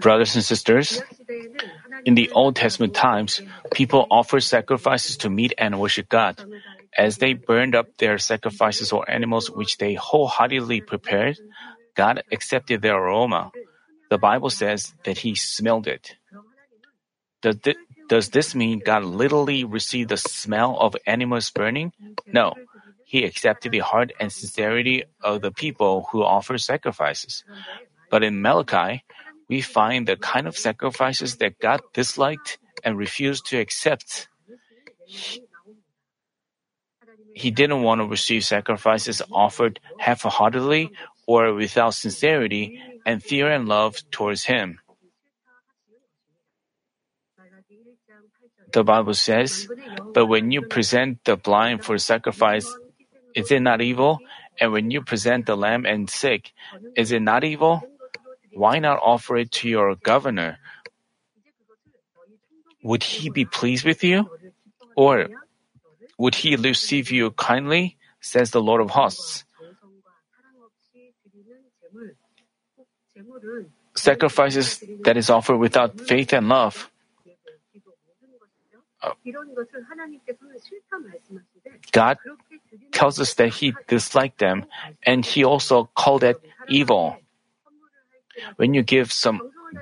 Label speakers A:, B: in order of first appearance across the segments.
A: Brothers and sisters, in the Old Testament times, people offered sacrifices to meet and worship God. As they burned up their sacrifices or animals which they wholeheartedly prepared, God accepted their aroma. The Bible says that He smelled it. Does, th- does this mean God literally received the smell of animals burning? No. He accepted the heart and sincerity of the people who offered sacrifices. But in Malachi, we find the kind of sacrifices that God disliked and refused to accept. He, didn't want to receive sacrifices offered half heartedly or without sincerity and fear and love towards Him. The Bible says, But when you present the blind for sacrifice, is it not evil? And when you present the lamb and sick, is it not evil? Why not offer it to your governor? Would he be pleased with you? Or would he receive you kindly? says the Lord of hosts. Sacrifices that is offered without faith and love. God tells us that He disliked them, and He also called it evil. When you give some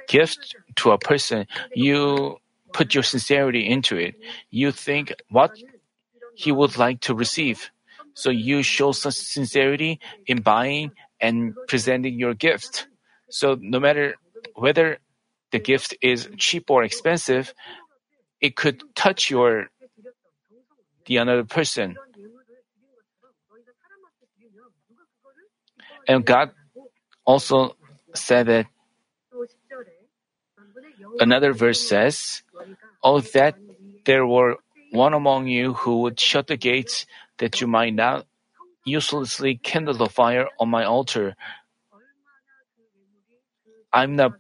A: gift to a person, you put your sincerity into it. You think what he would like to receive. So you show such sincerity in buying and presenting your gift. So no matter whether the gift is cheap or expensive, it could touch your the another person. And God also said that another verse says, Oh, that there were one among you who would shut the gates that you might not uselessly kindle the fire on my altar. I'm not.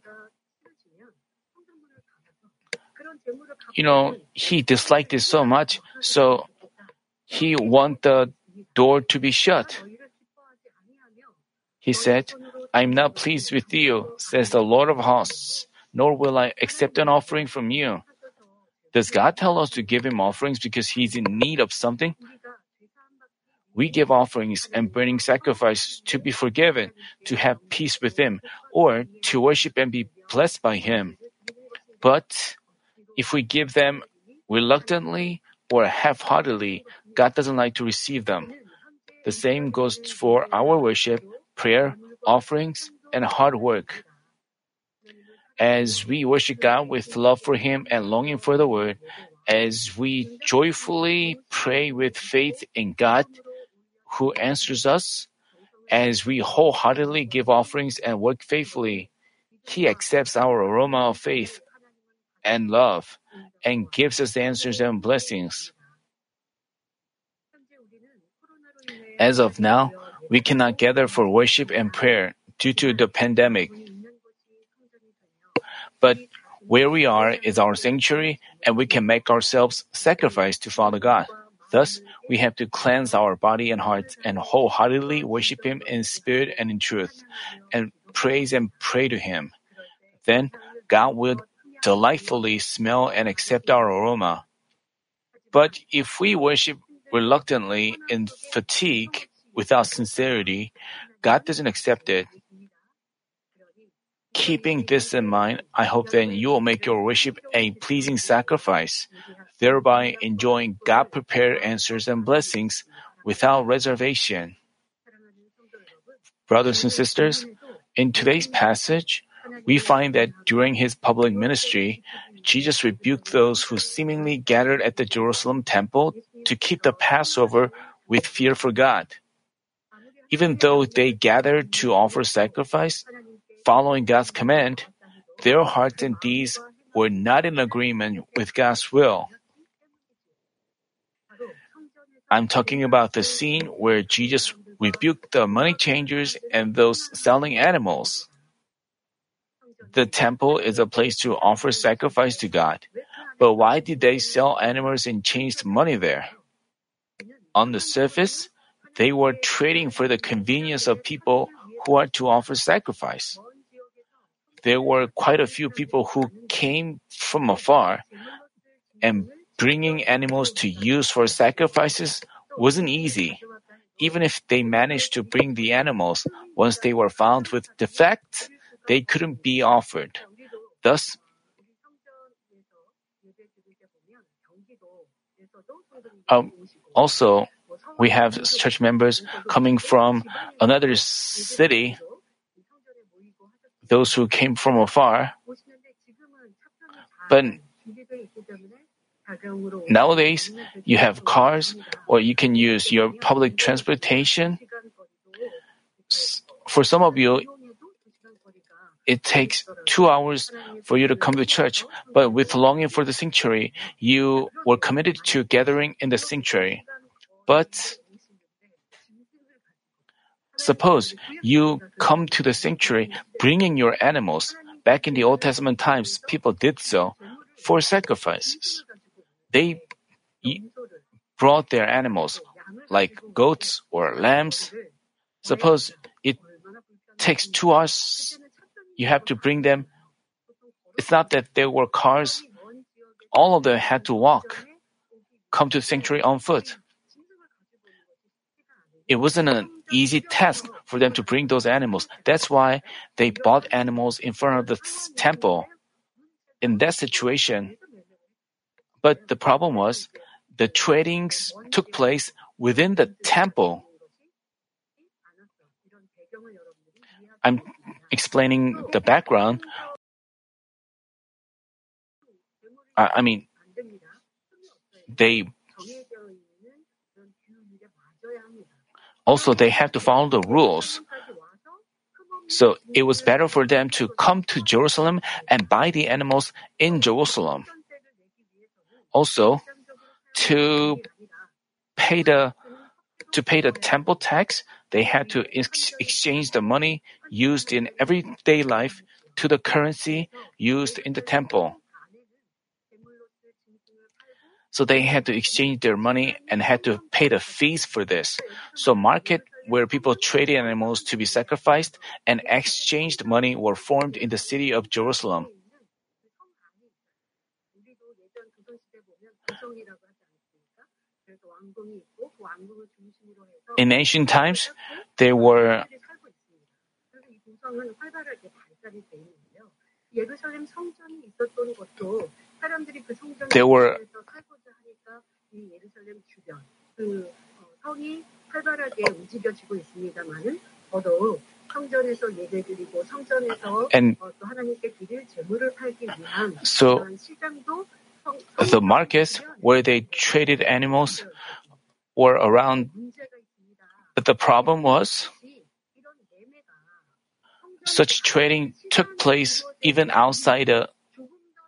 A: You know, he disliked it so much, so he want the door to be shut. He said, I am not pleased with you, says the Lord of hosts, nor will I accept an offering from you. Does God tell us to give him offerings because he's in need of something? We give offerings and burning sacrifices to be forgiven, to have peace with him, or to worship and be blessed by him. But if we give them reluctantly or half-heartedly, God doesn't like to receive them. The same goes for our worship, prayer, offerings, and hard work. As we worship God with love for Him and longing for the Word, as we joyfully pray with faith in God who answers us, as we wholeheartedly give offerings and work faithfully, He accepts our aroma of faith and love and gives us answers and blessings. As of now, we cannot gather for worship and prayer due to the pandemic. But where we are is our sanctuary, and we can make ourselves sacrifice to Father God. Thus, we have to cleanse our body and hearts and wholeheartedly worship Him in spirit and in truth, and praise and pray to Him. Then, God will delightfully smell and accept our aroma. But if we worship reluctantly in fatigue without sincerity, God doesn't accept it. Keeping this in mind, I hope that you will make your worship a pleasing sacrifice, thereby enjoying God prepared answers and blessings without reservation. Brothers and sisters, in today's passage, we find that during his public ministry, Jesus rebuked those who seemingly gathered at the Jerusalem temple to keep the Passover with fear for God. Even though they gathered to offer sacrifice, following God's command, their hearts and deeds were not in agreement with God's will. I'm talking about the scene where Jesus rebuked the money changers and those selling animals. The temple is a place to offer sacrifice to God. But why did they sell animals and change money there? On the surface, they were trading for the convenience of people who are to offer sacrifice. there were quite a few people who came from afar, and bringing animals to use for sacrifices wasn't easy. Even if they managed to bring the animals, once they were found with defects, they couldn't be offered. Thus, um, also, we have church members coming from another city, those who came from afar. But nowadays, you have cars or you can use your public transportation. For some of you, it takes two hours for you to come to church, but with longing for the sanctuary, you were committed to gathering in the sanctuary. But suppose you come to the sanctuary bringing your animals. Back in the Old Testament times, people did so for sacrifices. They brought their animals, like goats or lambs. Suppose it takes two hours you have to bring them. It's not that there were cars. All of them had to walk, come to the sanctuary on foot. It wasn't an easy task for them to bring those animals. That's why they bought animals in front of the temple. In that situation, but the problem was the tradings took place within the temple. I'm explaining the background. I, I mean, they also they have to follow the rules. So it was better for them to come to Jerusalem and buy the animals in Jerusalem. Also, to pay the to pay the temple tax, they had to ex- exchange the money used in everyday life to the currency used in the temple. So they had to exchange their money and had to pay the fees for this. So market where people traded animals to be sacrificed and exchanged money were formed in the city of Jerusalem. In ancient times, there were there were and so the markets where they traded animals were around. But the problem was such trading took place even outside the,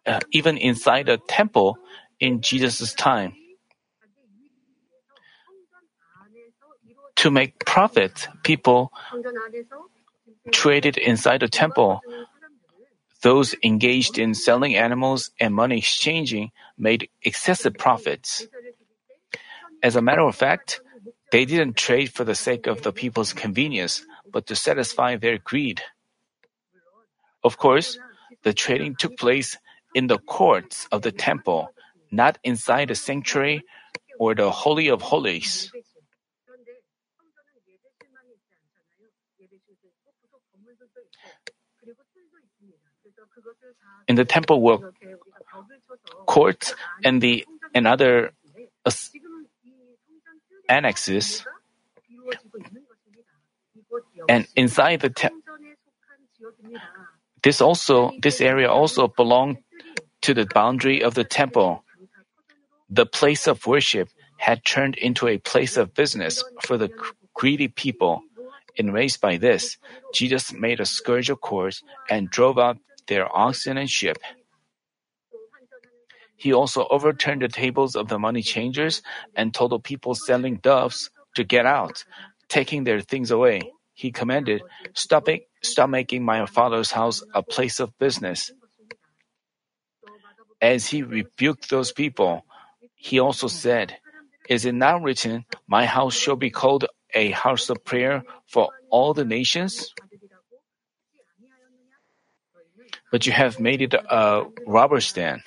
A: uh, even inside the temple in Jesus' time. To make profit, people traded inside the temple. Those engaged in selling animals and money exchanging made excessive profits. As a matter of fact, they didn't trade for the sake of the people's convenience, but to satisfy their greed. Of course, the trading took place in the courts of the temple, not inside the sanctuary or the Holy of Holies. In the temple were courts and the and other annexes. And inside the temple, this also this area also belonged to the boundary of the temple. The place of worship had turned into a place of business for the greedy people. Enraged by this, Jesus made a scourge of cords and drove out their oxen and sheep. He also overturned the tables of the money changers and told the people selling doves to get out, taking their things away. He commanded, Stop, it, stop making my father's house a place of business. As he rebuked those people, he also said, Is it not written, My house shall be called a house of prayer for all the nations? But you have made it a robber's den.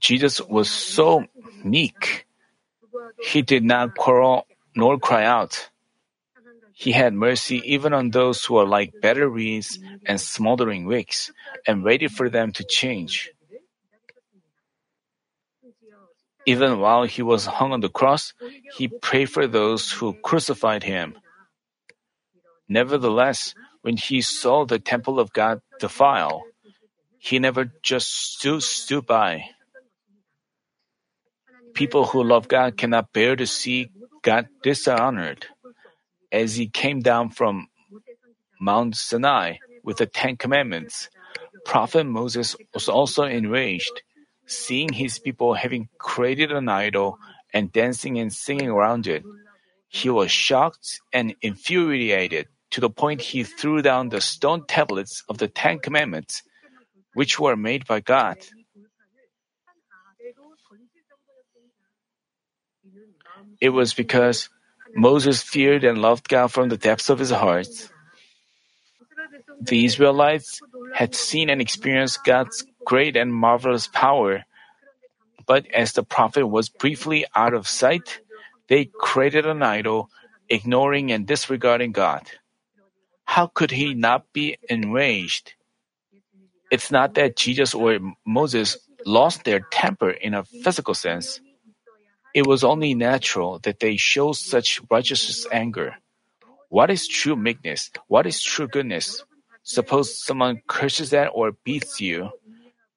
A: Jesus was so meek. He did not quarrel nor cry out. He had mercy even on those who are like better reeds and smoldering wicks, and waited for them to change. Even while he was hung on the cross, he prayed for those who crucified him. Nevertheless, when he saw the temple of God defile, he never just stood, stood by. People who love God cannot bear to see God dishonored. As he came down from Mount Sinai with the Ten Commandments, Prophet Moses was also enraged seeing his people having created an idol and dancing and singing around it. He was shocked and infuriated to the point he threw down the stone tablets of the Ten Commandments, which were made by God. It was because Moses feared and loved God from the depths of his heart. The Israelites had seen and experienced God's great and marvelous power. But as the prophet was briefly out of sight, they created an idol, ignoring and disregarding God. How could he not be enraged? It's not that Jesus or Moses lost their temper in a physical sense. It was only natural that they show such righteous anger. What is true meekness? What is true goodness? Suppose someone curses at or beats you.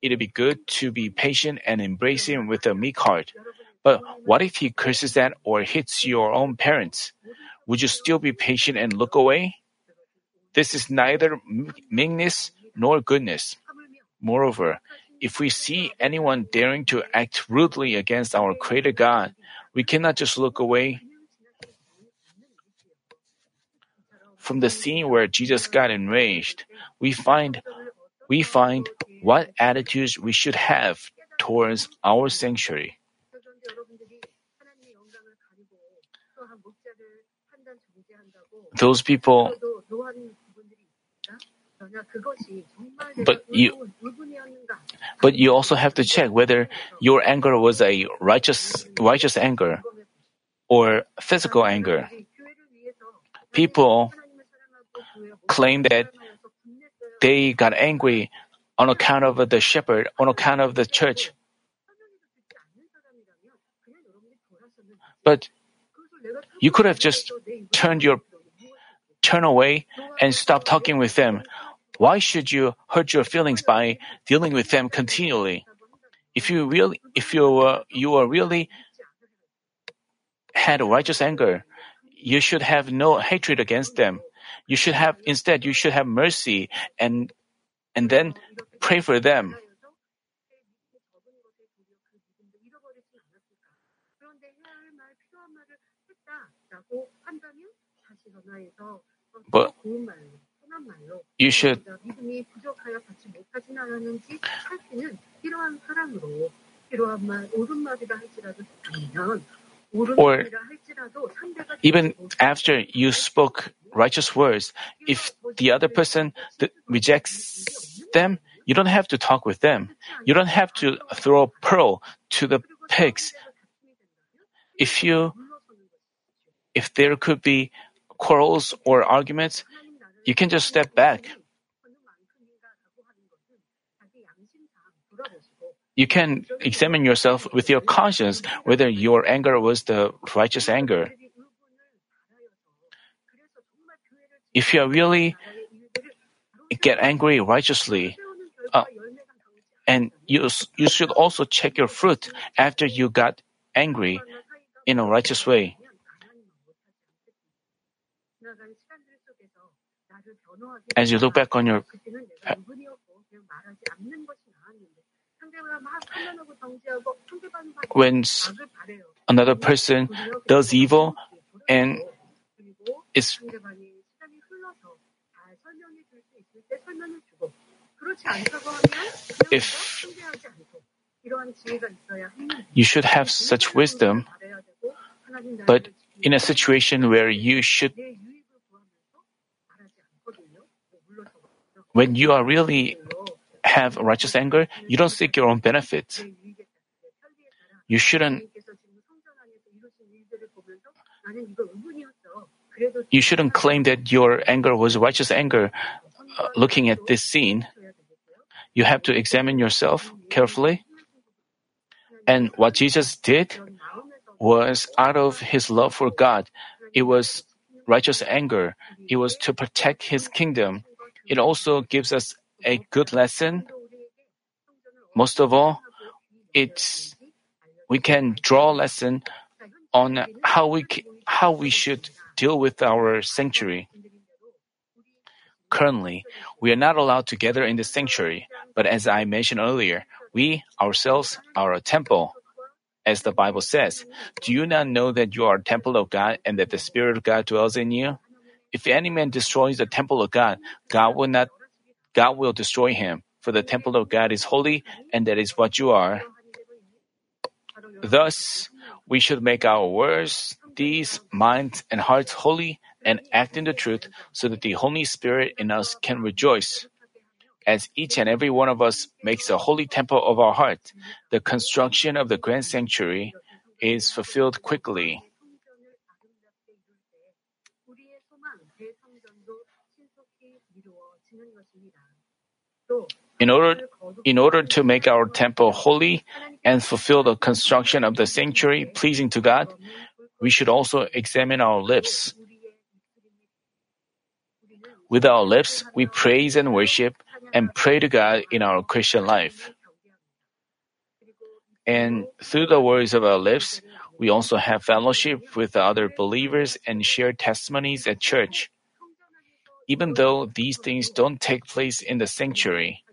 A: It'd be good to be patient and embrace him with a meek heart. But what if he curses at or hits your own parents? Would you still be patient and look away? This is neither meanness nor goodness. Moreover, if we see anyone daring to act rudely against our Creator God, we cannot just look away From the scene where Jesus got enraged, we find we find what attitudes we should have towards our sanctuary. Those people but you but you also have to check whether your anger was a righteous righteous anger or physical anger. People claim that they got angry on account of the shepherd, on account of the church. But you could have just turned your turn away and stopped talking with them. Why should you hurt your feelings by dealing with them continually? If you really, if you uh, you are really had righteous anger, you should have no hatred against them. You should have instead you should have mercy and and then pray for them. But you should or even after you spoke righteous words, if the other person rejects them, you don't have to talk with them. You don't have to throw a pearl to the pigs. If you, if there could be quarrels or arguments, you can just step back. You can examine yourself with your conscience whether your anger was the righteous anger. If you really get angry righteously, uh, and you, you should also check your fruit after you got angry in a righteous way. As you look back on your when another person does evil and is if you should have such wisdom, but in a situation where you should When you are really have righteous anger, you don't seek your own benefit. You shouldn't you shouldn't claim that your anger was righteous anger. Uh, looking at this scene, you have to examine yourself carefully. And what Jesus did was out of his love for God. It was righteous anger. It was to protect his kingdom. It also gives us a good lesson. Most of all, it's we can draw a lesson on how we how we should deal with our sanctuary. Currently, we are not allowed to gather in the sanctuary, but as I mentioned earlier, we ourselves are a temple. As the Bible says, do you not know that you are a temple of God and that the Spirit of God dwells in you? If any man destroys the temple of God, God will not God will destroy him, for the temple of God is holy, and that is what you are. Thus, we should make our words, deeds, minds, and hearts holy and act in the truth so that the Holy Spirit in us can rejoice. As each and every one of us makes a holy temple of our heart, the construction of the grand sanctuary is fulfilled quickly. In order, in order to make our temple holy and fulfill the construction of the sanctuary pleasing to God, we should also examine our lips. With our lips, we praise and worship and pray to God in our Christian life. And through the words of our lips, we also have fellowship with other believers and share testimonies at church. Even though these things don't take place in the sanctuary,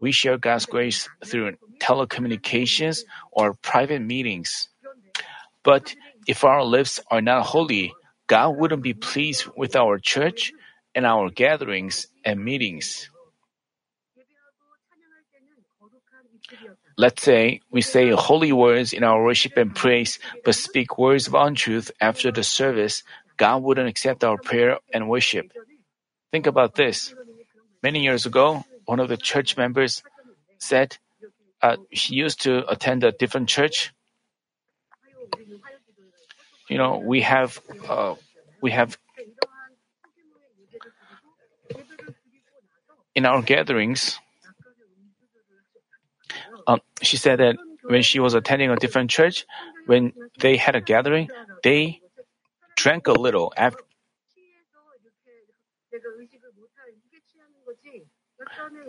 A: we share God's grace through telecommunications or private meetings. But if our lips are not holy, God wouldn't be pleased with our church and our gatherings and meetings. Let's say we say holy words in our worship and praise, but speak words of untruth after the service, God wouldn't accept our prayer and worship. Think about this. Many years ago, one of the church members said uh, she used to attend a different church. You know, we have uh, we have in our gatherings. Um, she said that when she was attending a different church, when they had a gathering, they drank a little after,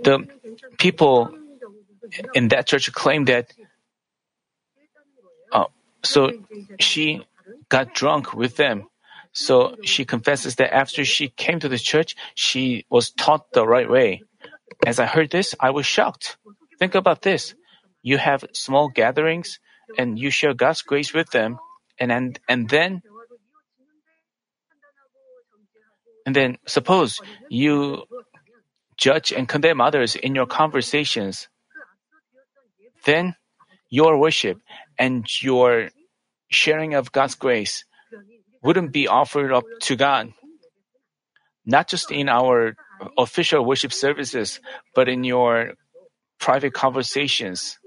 A: the people in that church claimed that uh, so she got drunk with them. So she confesses that after she came to the church, she was taught the right way. As I heard this, I was shocked. Think about this. You have small gatherings and you share God's grace with them and and, and then and then suppose you judge and condemn others in your conversations, then your worship and your sharing of God's grace wouldn't be offered up to God. Not just in our official worship services, but in your private conversations.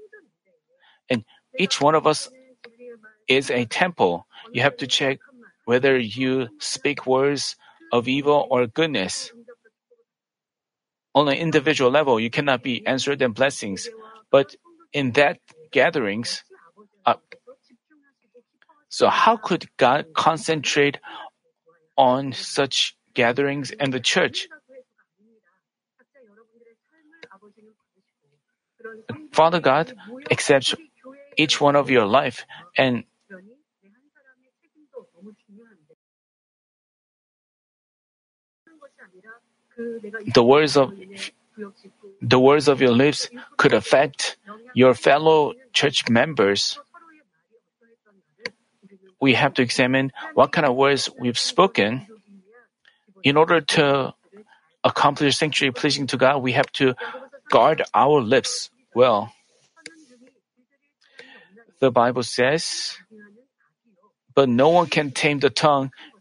A: And each one of us is a temple. You have to check whether you speak words of evil or goodness on an individual level, you cannot be answered in blessings. But in that gatherings, uh, so how could God concentrate on such gatherings and the church? Father God accepts each one of your life and the words of the words of your lips could affect your fellow church members. We have to examine what kind of words we've spoken. In order to accomplish sanctuary pleasing to God, we have to guard our lips well. The Bible says, but no one can tame the tongue.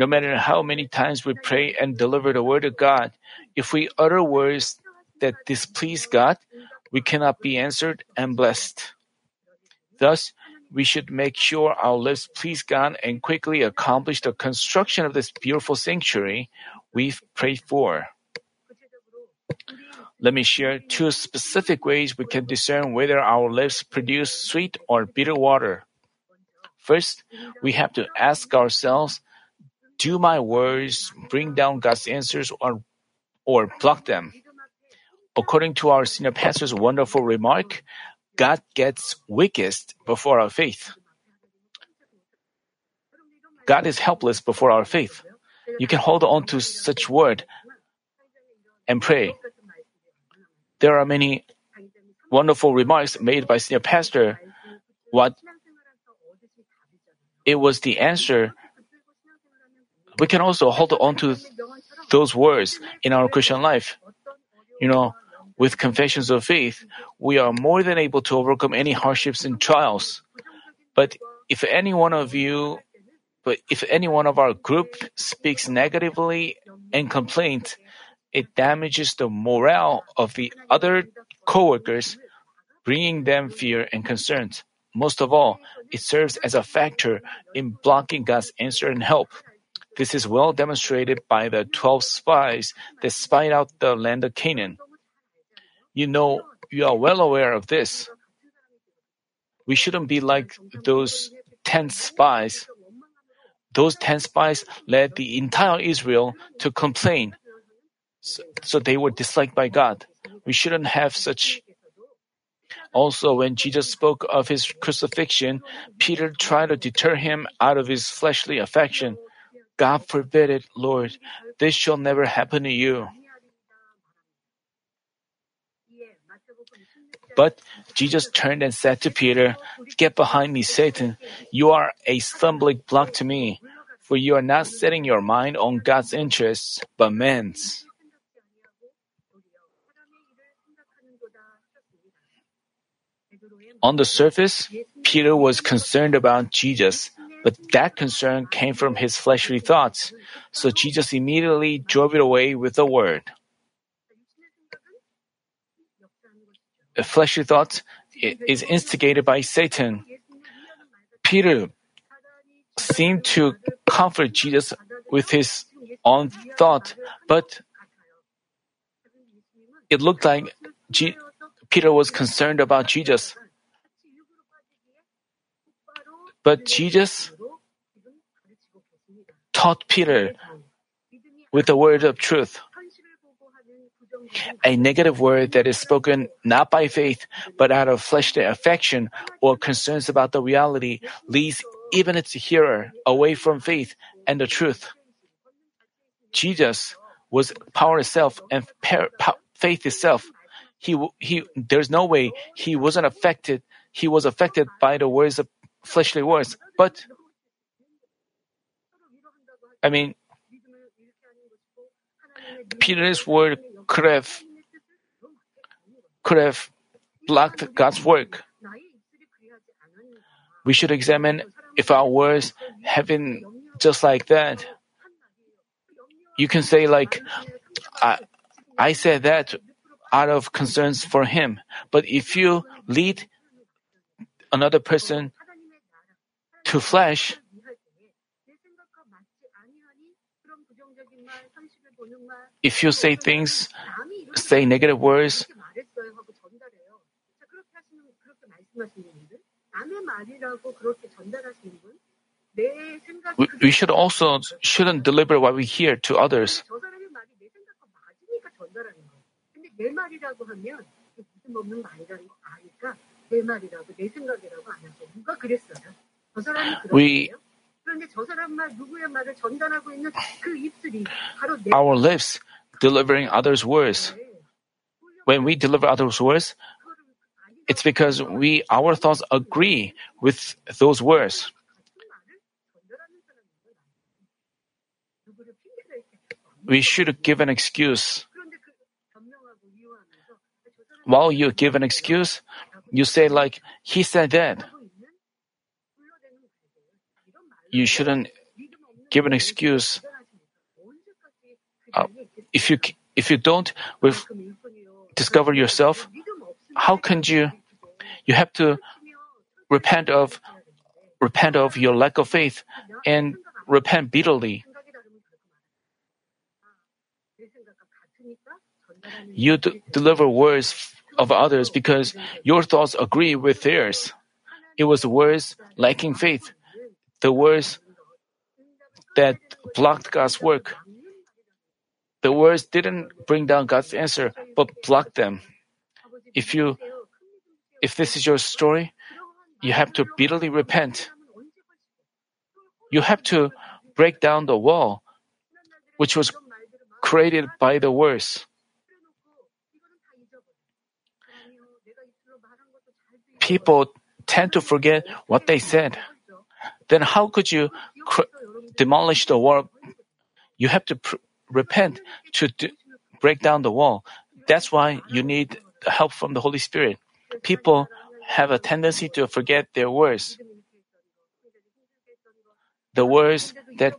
A: No matter how many times we pray and deliver the word of God, if we utter words that displease God, we cannot be answered and blessed. Thus, we should make sure our lips please God and quickly accomplish the construction of this beautiful sanctuary we've prayed for. Let me share two specific ways we can discern whether our lips produce sweet or bitter water. First, we have to ask ourselves, do my words bring down God's answers or, or block them? According to our senior pastor's wonderful remark, God gets weakest before our faith. God is helpless before our faith. You can hold on to such word and pray. There are many wonderful remarks made by senior pastor. What it was the answer. We can also hold on to those words in our Christian life. You know, with confessions of faith, we are more than able to overcome any hardships and trials. But if any one of you, but if any one of our group speaks negatively and complains, it damages the morale of the other coworkers, bringing them fear and concerns. Most of all, it serves as a factor in blocking God's answer and help. This is well demonstrated by the 12 spies that spied out the land of Canaan. You know, you are well aware of this. We shouldn't be like those 10 spies. Those 10 spies led the entire Israel to complain. So, so they were disliked by God. We shouldn't have such. Also, when Jesus spoke of his crucifixion, Peter tried to deter him out of his fleshly affection. God forbid it, Lord. This shall never happen to you. But Jesus turned and said to Peter, Get behind me, Satan. You are a stumbling block to me, for you are not setting your mind on God's interests, but man's. On the surface, Peter was concerned about Jesus, but that concern came from his fleshly thoughts, so Jesus immediately drove it away with a word. A fleshly thought is instigated by Satan. Peter seemed to comfort Jesus with his own thought, but it looked like G- Peter was concerned about Jesus. But Jesus taught Peter with the word of truth. A negative word that is spoken not by faith, but out of fleshly affection or concerns about the reality leads even its hearer away from faith and the truth. Jesus was power itself and faith itself. He, he, there's no way he wasn't affected. He was affected by the words of fleshly words, but I mean, Peter's word could have could have blocked God's work. We should examine if our words have been just like that. You can say like, I, I said that out of concerns for him. But if you lead another person to flesh, if you say things, say negative words, we, we should also shouldn't deliver what we hear to others. We Our lips delivering others' words. When we deliver others' words, it's because we our thoughts agree with those words. We should give an excuse. While you give an excuse, you say like, he said that. You shouldn't give an excuse. Uh, if you if you don't with, discover yourself, how can you? You have to repent of repent of your lack of faith and repent bitterly. You d- deliver words of others because your thoughts agree with theirs. It was words lacking faith, the words that blocked God's work. The words didn't bring down God's answer, but blocked them. If you, if this is your story, you have to bitterly repent. You have to break down the wall, which was created by the words. People tend to forget what they said. Then how could you cr- demolish the wall? You have to pr- repent to d- break down the wall. That's why you need help from the Holy Spirit. People have a tendency to forget their words. The words that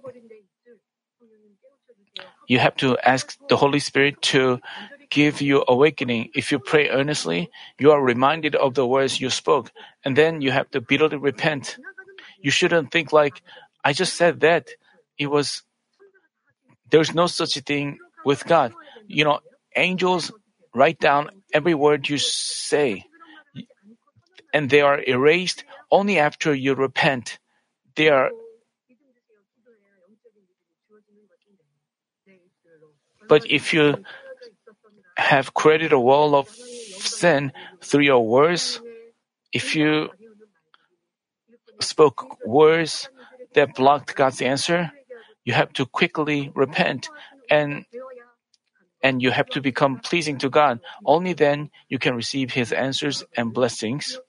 A: you have to ask the Holy Spirit to give you awakening. If you pray earnestly, you are reminded of the words you spoke, and then you have to bitterly repent. You shouldn't think like, I just said that. It was, there's no such a thing with God. You know, angels write down every word you say, and they are erased only after you repent. They are But if you have created a wall of sin through your words, if you spoke words that blocked God's answer, you have to quickly repent and and you have to become pleasing to God. Only then you can receive his answers and blessings.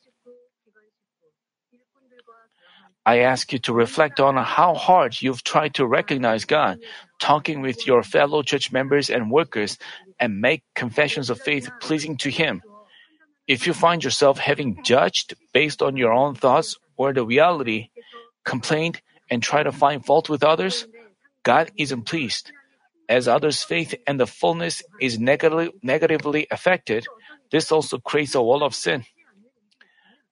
A: I ask you to reflect on how hard you've tried to recognize God, talking with your fellow church members and workers, and make confessions of faith pleasing to Him. If you find yourself having judged based on your own thoughts or the reality, complained, and try to find fault with others, God isn't pleased. As others' faith and the fullness is negatively, negatively affected, this also creates a wall of sin.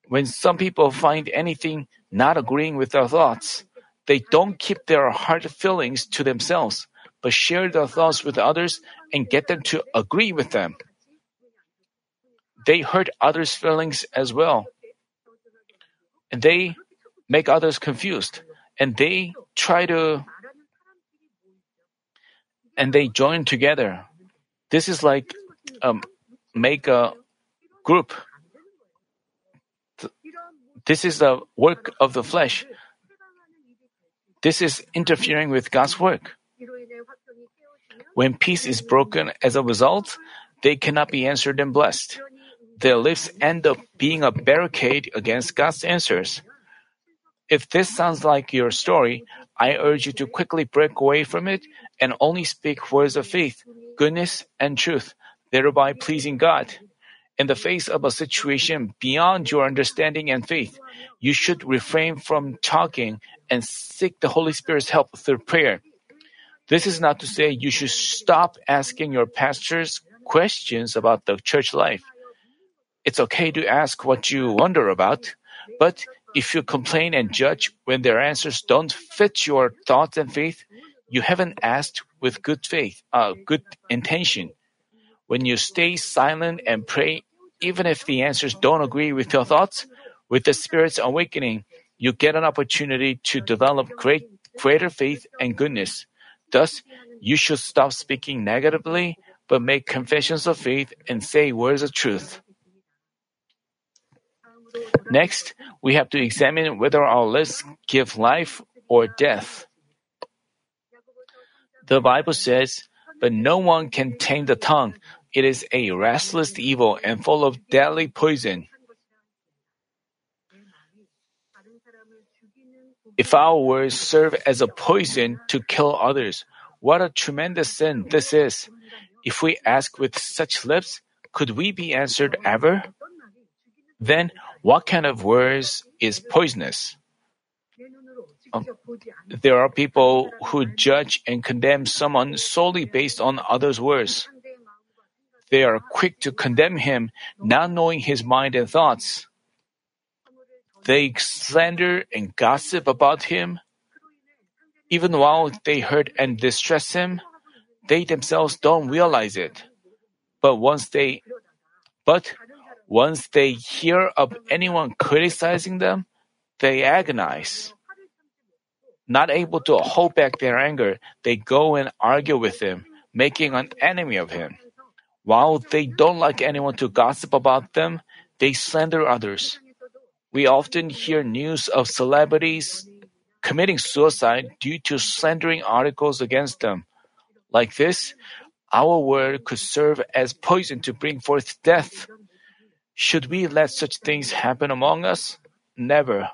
A: When some people find anything not agreeing with their thoughts, they don't keep their hard feelings to themselves, but share their thoughts with others and get them to agree with them. They hurt others' feelings as well. They make others confused. And they try to and they join together. This is like um, make a group this is the work of the flesh. This is interfering with God's work. When peace is broken as a result, they cannot be answered and blessed. Their lips end up being a barricade against God's answers. If this sounds like your story, I urge you to quickly break away from it and only speak words of faith, goodness, and truth, thereby pleasing God in the face of a situation beyond your understanding and faith, you should refrain from talking and seek the Holy Spirit's help through prayer. This is not to say you should stop asking your pastors questions about the church life. It's okay to ask what you wonder about, but if you complain and judge when their answers don't fit your thoughts and faith, you haven't asked with good faith, uh, good intention. When you stay silent and pray even if the answers don't agree with your thoughts, with the Spirit's awakening, you get an opportunity to develop great, greater faith and goodness. Thus, you should stop speaking negatively, but make confessions of faith and say words of truth. Next, we have to examine whether our lips give life or death. The Bible says, But no one can tame the tongue. It is a restless evil and full of deadly poison. If our words serve as a poison to kill others, what a tremendous sin this is. If we ask with such lips, could we be answered ever? Then, what kind of words is poisonous? Um, there are people who judge and condemn someone solely based on others' words. They are quick to condemn him, not knowing his mind and thoughts. They slander and gossip about him. Even while they hurt and distress him, they themselves don't realize it. But once they, but once they hear of anyone criticizing them, they agonize. Not able to hold back their anger, they go and argue with him, making an enemy of him. While they don't like anyone to gossip about them, they slander others. We often hear news of celebrities committing suicide due to slandering articles against them. Like this, our word could serve as poison to bring forth death. Should we let such things happen among us? Never.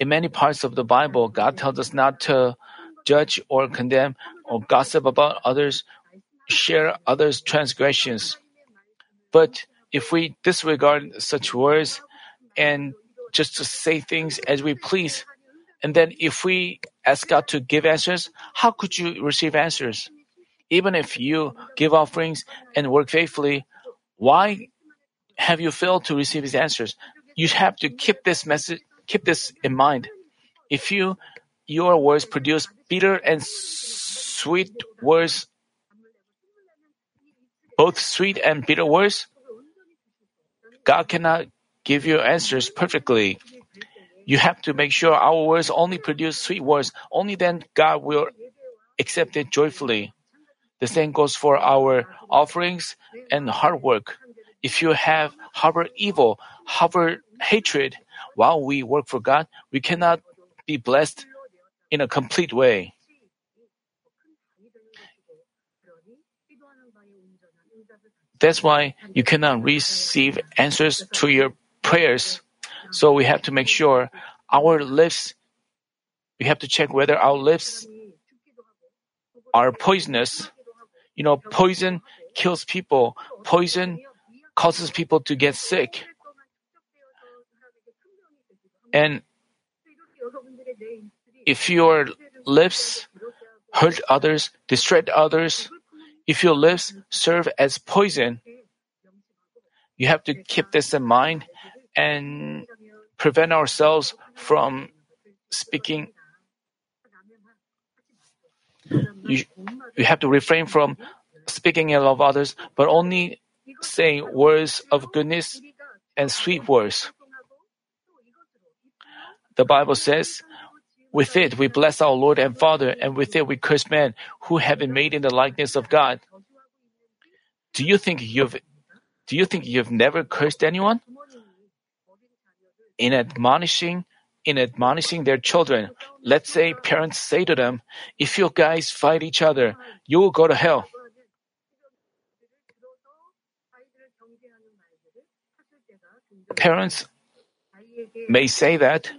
A: In many parts of the Bible, God tells us not to judge or condemn or gossip about others, share others' transgressions. But if we disregard such words and just to say things as we please, and then if we ask God to give answers, how could you receive answers? Even if you give offerings and work faithfully, why have you failed to receive his answers? You have to keep this message, keep this in mind. If you, your words produce bitter and sweet words, both sweet and bitter words, God cannot give you answers perfectly. You have to make sure our words only produce sweet words. Only then God will accept it joyfully. The same goes for our offerings and hard work. If you have harbor evil, harbor hatred, while we work for God, we cannot be blessed in a complete way. That's why you cannot receive answers to your prayers. So we have to make sure our lips, we have to check whether our lips are poisonous. You know, poison kills people. Poison causes people to get sick. And if your lips hurt others, distract others, if your lips serve as poison, you have to keep this in mind and prevent ourselves from speaking. You, you have to refrain from speaking ill of others, but only say words of goodness and sweet words. The Bible says, with it, we bless our Lord and Father, and with it, we curse men who have been made in the likeness of God. Do you think you've, do you think you've never cursed anyone? In admonishing, in admonishing their children, let's say parents say to them, if you guys fight each other, you will go to hell. Parents may say that,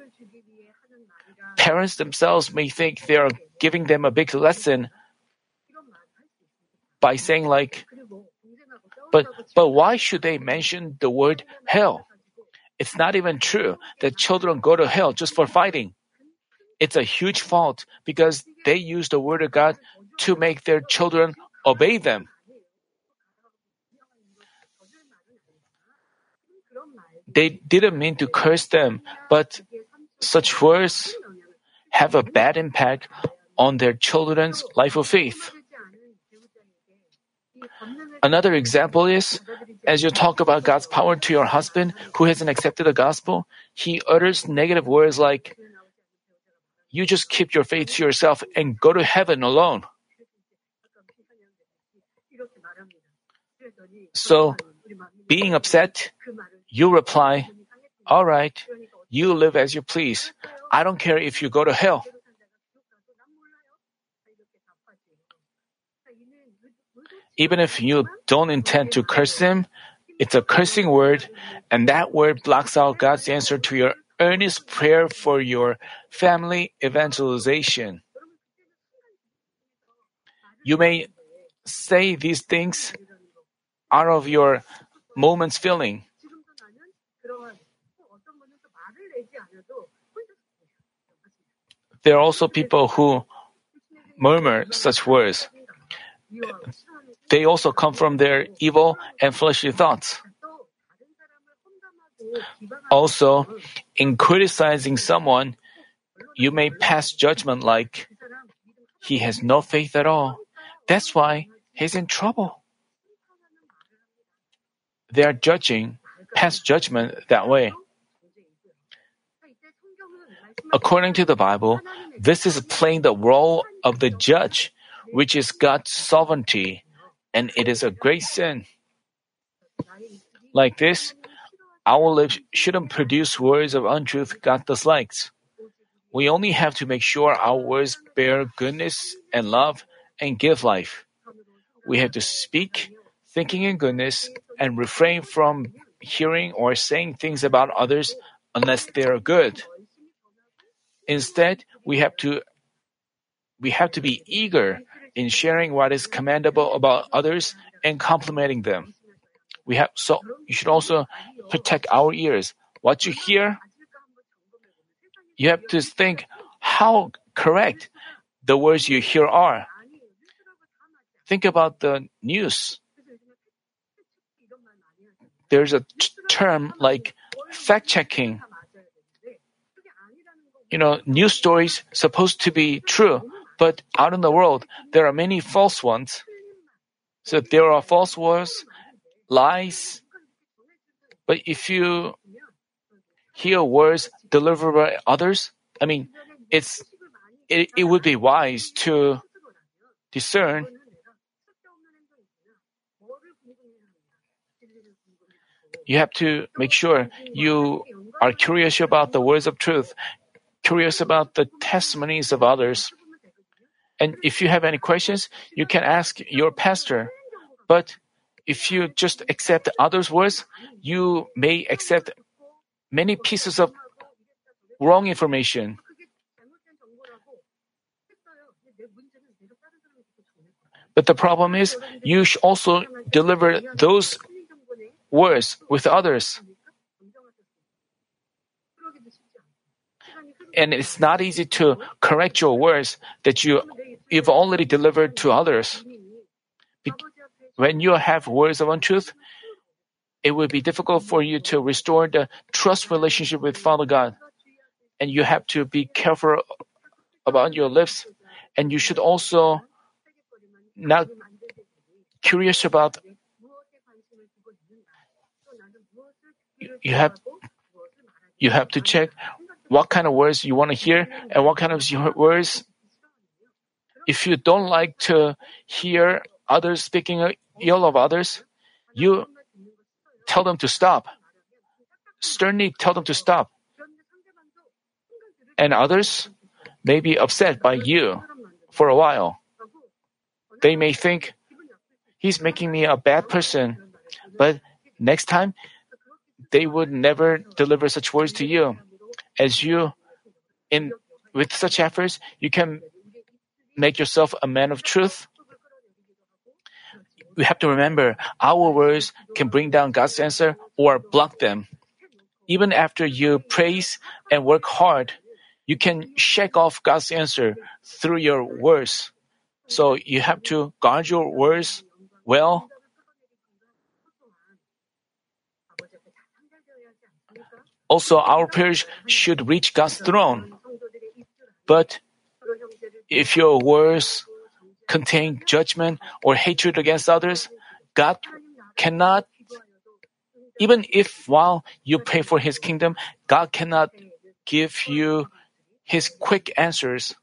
A: parents themselves may think they are giving them a big lesson by saying like, but, but why should they mention the word hell? It's not even true that children go to hell just for fighting. It's a huge fault because they use the word of God to make their children obey them. They didn't mean to curse them, but such words have a bad impact on their children's life of faith. Another example is, as you talk about God's power to your husband who hasn't accepted the gospel, he utters negative words like, You just keep your faith to yourself and go to heaven alone. So, being upset, you reply, All right, You live as you please. I don't care if you go to hell. Even if you don't intend to curse him, it's a cursing word, and that word blocks out God's answer to your earnest prayer for your family evangelization. You may say these things out of your moment's feeling. There are also people who murmur such words. They also come from their evil and fleshly thoughts. Also, in criticizing someone, you may pass judgment like, he has no faith at all. That's why he's in trouble. They are judging, pass judgment that way. According to the Bible, this is playing the role of the judge, which is God's sovereignty, and it is a great sin. Like this, our lips shouldn't produce words of untruth God dislikes. We only have to make sure our words bear goodness and love and give life. We have to speak, thinking in goodness, and refrain from hearing or saying things about others unless they are good. Instead, we have to we have to be eager in sharing what is commendable about others and complimenting them. We have so you should also protect our ears. What you hear, you have to think how correct the words you hear are. Think about the news. There's a t- term like fact checking. You know, news stories supposed to be true, but out in the world there are many false ones. So there are false words, lies. But if you hear words delivered by others, I mean, it's it, it would be wise to discern you have to make sure you are curious about the words of truth, curious about the testimonies of others. And if you have any questions, you can ask your pastor. But if you just accept others' words, you may accept many pieces of wrong information. But the problem is, you should also deliver those words with others. And it's not easy to correct your words that you, you've already delivered to others. When you have words of untruth, it will be difficult for you to restore the trust relationship with Father God. And you have to be careful about your lips. And you should also not curious about you have you have to check what kind of words you want to hear and what kind of words if you don't like to hear others speaking ill of others you tell them to stop sternly tell them to stop and others may be upset by you for a while they may think, he's making me a bad person. But next time, they would never deliver such words to you. As you, in with such efforts, you can make yourself a man of truth. We have to remember our words can bring down God's answer or block them. Even after you praise and work hard, you can shake off God's answer through your words. So you have to guard your words well. Also, our prayers should reach God's throne. But if your words contain judgment or hatred against others, God cannot, even if while you pray for His kingdom, God cannot give you His quick answers.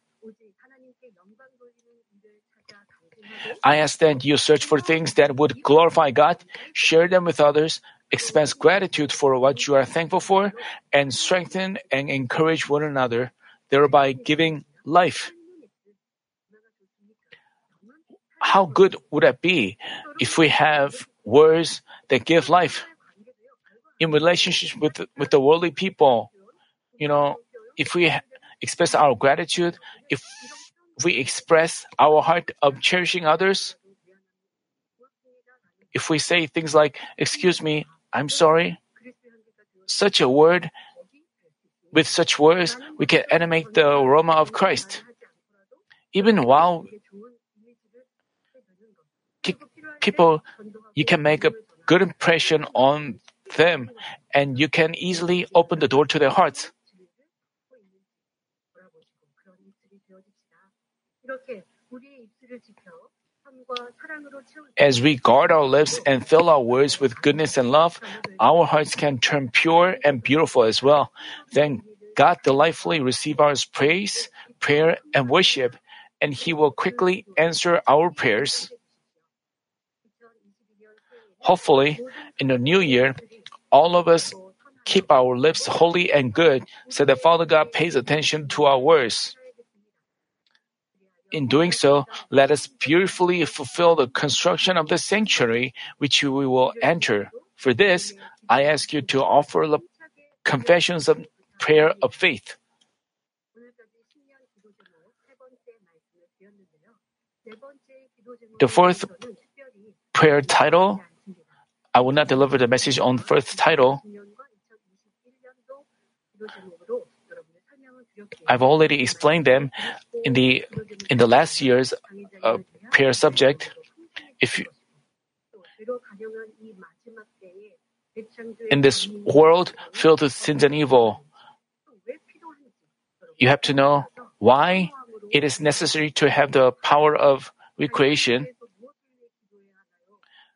A: I ask that you search for things that would glorify God, share them with others, express gratitude for what you are thankful for, and strengthen and encourage one another, thereby giving life. How good would that be if we have words that give life? In relationships with, with the worldly people, you know, if we express our gratitude, if we express our heart of cherishing others, if we say things like, Excuse me, I'm sorry, such a word, with such words, we can animate the aroma of Christ. Even while people, you can make a good impression on them and you can easily open the door to their hearts. As we guard our lips and fill our words with goodness and love, our hearts can turn pure and beautiful as well. Then God delightfully receive our praise, prayer, and worship, and He will quickly answer our prayers. Hopefully, in the new year, all of us keep our lips holy and good so that Father God pays attention to our words. In doing so, let us beautifully fulfill the construction of the sanctuary which we will enter. For this, I ask you to offer the confessions of prayer of faith. The fourth prayer title, I will not deliver the message on first title. I've already explained them in the in the last year's uh, prayer subject. If you, in this world filled with sins and evil, you have to know why it is necessary to have the power of recreation.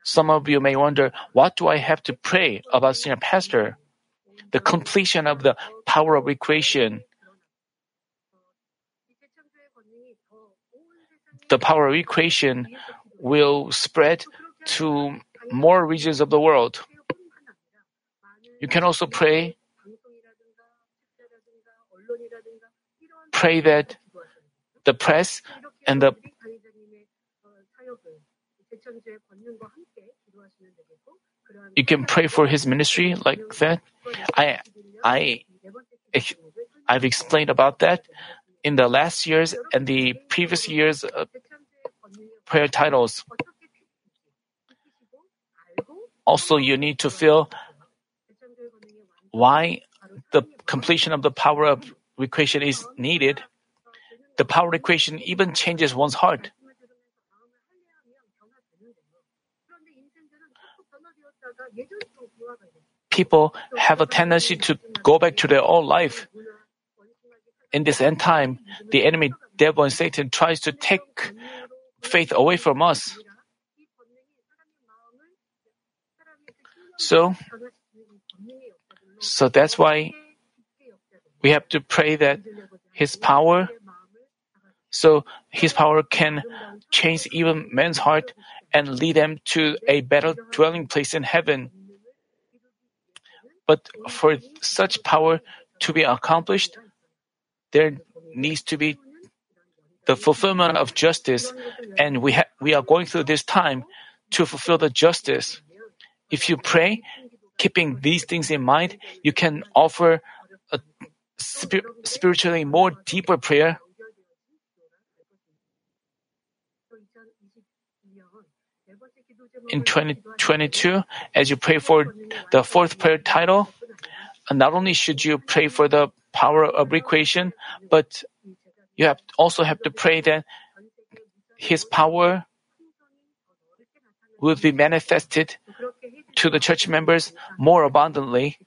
A: Some of you may wonder, what do I have to pray about senior pastor? The completion of the power of recreation the power of recreation will spread to more regions of the world. You can also pray pray that the press and the you can pray for his ministry like that. I I I've explained about that in the last years and the previous years uh, prayer titles. Also, you need to feel why the completion of the power of recreation is needed. The power of recreation even changes one's heart. People have a tendency to go back to their old life in this end time, the enemy devil and Satan tries to take faith away from us. So, so that's why we have to pray that His power, so His power can change even man's heart and lead them to a better dwelling place in heaven. But for such power to be accomplished, there needs to be the fulfillment of justice, and we ha- we are going through this time to fulfill the justice. If you pray, keeping these things in mind, you can offer a spir- spiritually more deeper prayer. In 2022, as you pray for the fourth prayer title, not only should you pray for the power of recreation, but you have also have to pray that His power will be manifested to the church members more abundantly.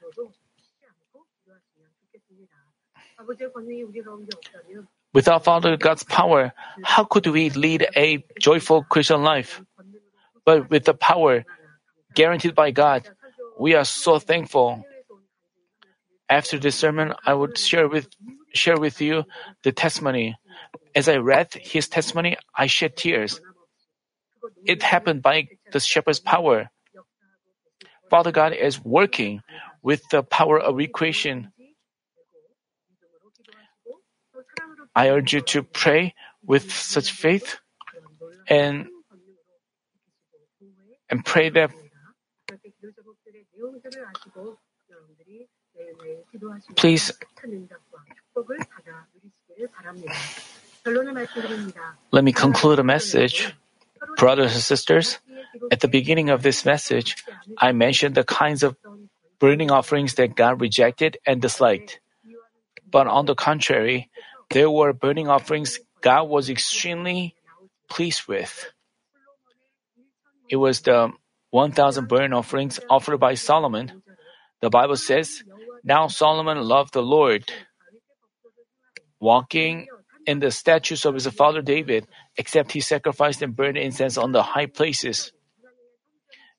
A: Without Father God's power, how could we lead a joyful Christian life? But with the power guaranteed by God, we are so thankful. After this sermon, I would share with share with you the testimony. As I read his testimony, I shed tears. It happened by the shepherd's power. Father God is working with the power of recreation. I urge you to pray with such faith and and pray that please let me conclude a message. Brothers and sisters, at the beginning of this message, I mentioned the kinds of burning offerings that God rejected and disliked. But on the contrary, there were burning offerings God was extremely pleased with. It was the 1,000 burnt offerings offered by Solomon. The Bible says, Now Solomon loved the Lord, walking in the statutes of his father David, except he sacrificed and burned incense on the high places.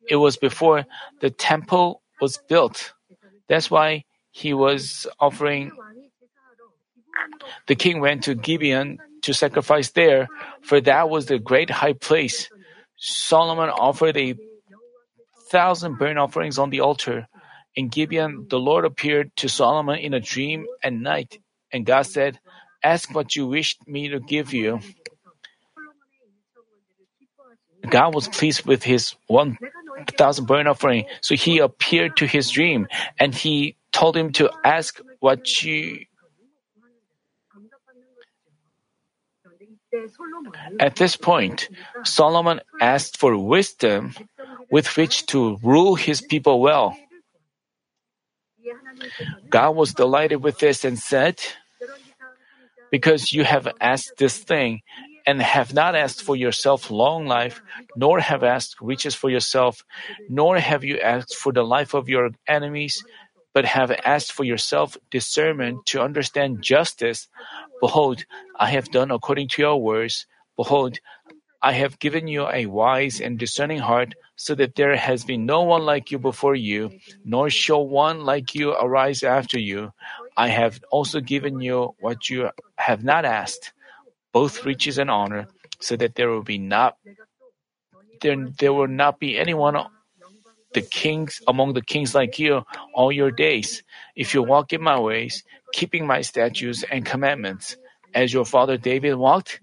A: It was before the temple was built. That's why he was offering. The king went to Gibeon to sacrifice there, for that was the great high place. Solomon offered a thousand burnt offerings on the altar. In Gibeon, the Lord appeared to Solomon in a dream at night, and God said, Ask what you wish me to give you. God was pleased with his 1,000 burnt offering, so he appeared to his dream, and he told him to ask what you. At this point, Solomon asked for wisdom with which to rule his people well. God was delighted with this and said, Because you have asked this thing, and have not asked for yourself long life, nor have asked riches for yourself, nor have you asked for the life of your enemies, but have asked for yourself discernment to understand justice. Behold, I have done according to your words. Behold, I have given you a wise and discerning heart, so that there has been no one like you before you, nor shall one like you arise after you. I have also given you what you have not asked, both riches and honor, so that there will be not there, there will not be anyone the kings among the kings like you all your days, if you walk in my ways, keeping my statutes and commandments, as your father David walked,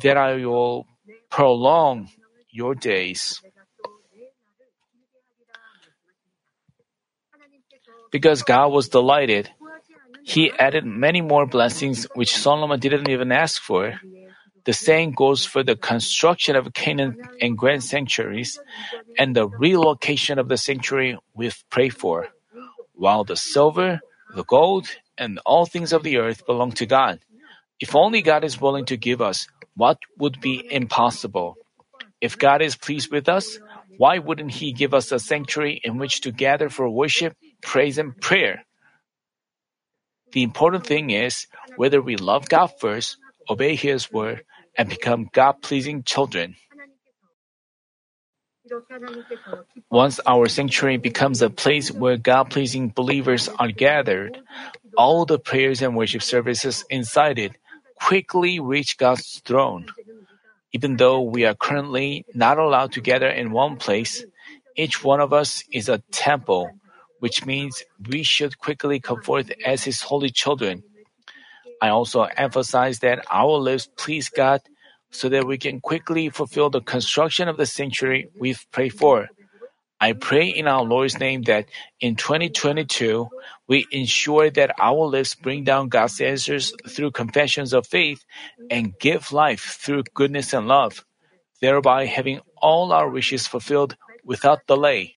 A: then I will prolong your days. Because God was delighted, He added many more blessings which Solomon didn't even ask for. The same goes for the construction of Canaan and grand sanctuaries and the relocation of the sanctuary we've prayed for. While the silver, the gold, and all things of the earth belong to God. If only God is willing to give us what would be impossible. If God is pleased with us, why wouldn't He give us a sanctuary in which to gather for worship, praise, and prayer? The important thing is whether we love God first, obey His word, and become God pleasing children. Once our sanctuary becomes a place where God pleasing believers are gathered, all the prayers and worship services inside it quickly reach God's throne. Even though we are currently not allowed to gather in one place, each one of us is a temple, which means we should quickly come forth as His holy children. I also emphasize that our lives please God so that we can quickly fulfill the construction of the sanctuary we've prayed for. I pray in our Lord's name that in 2022, we ensure that our lips bring down God's answers through confessions of faith and give life through goodness and love, thereby having all our wishes fulfilled without delay.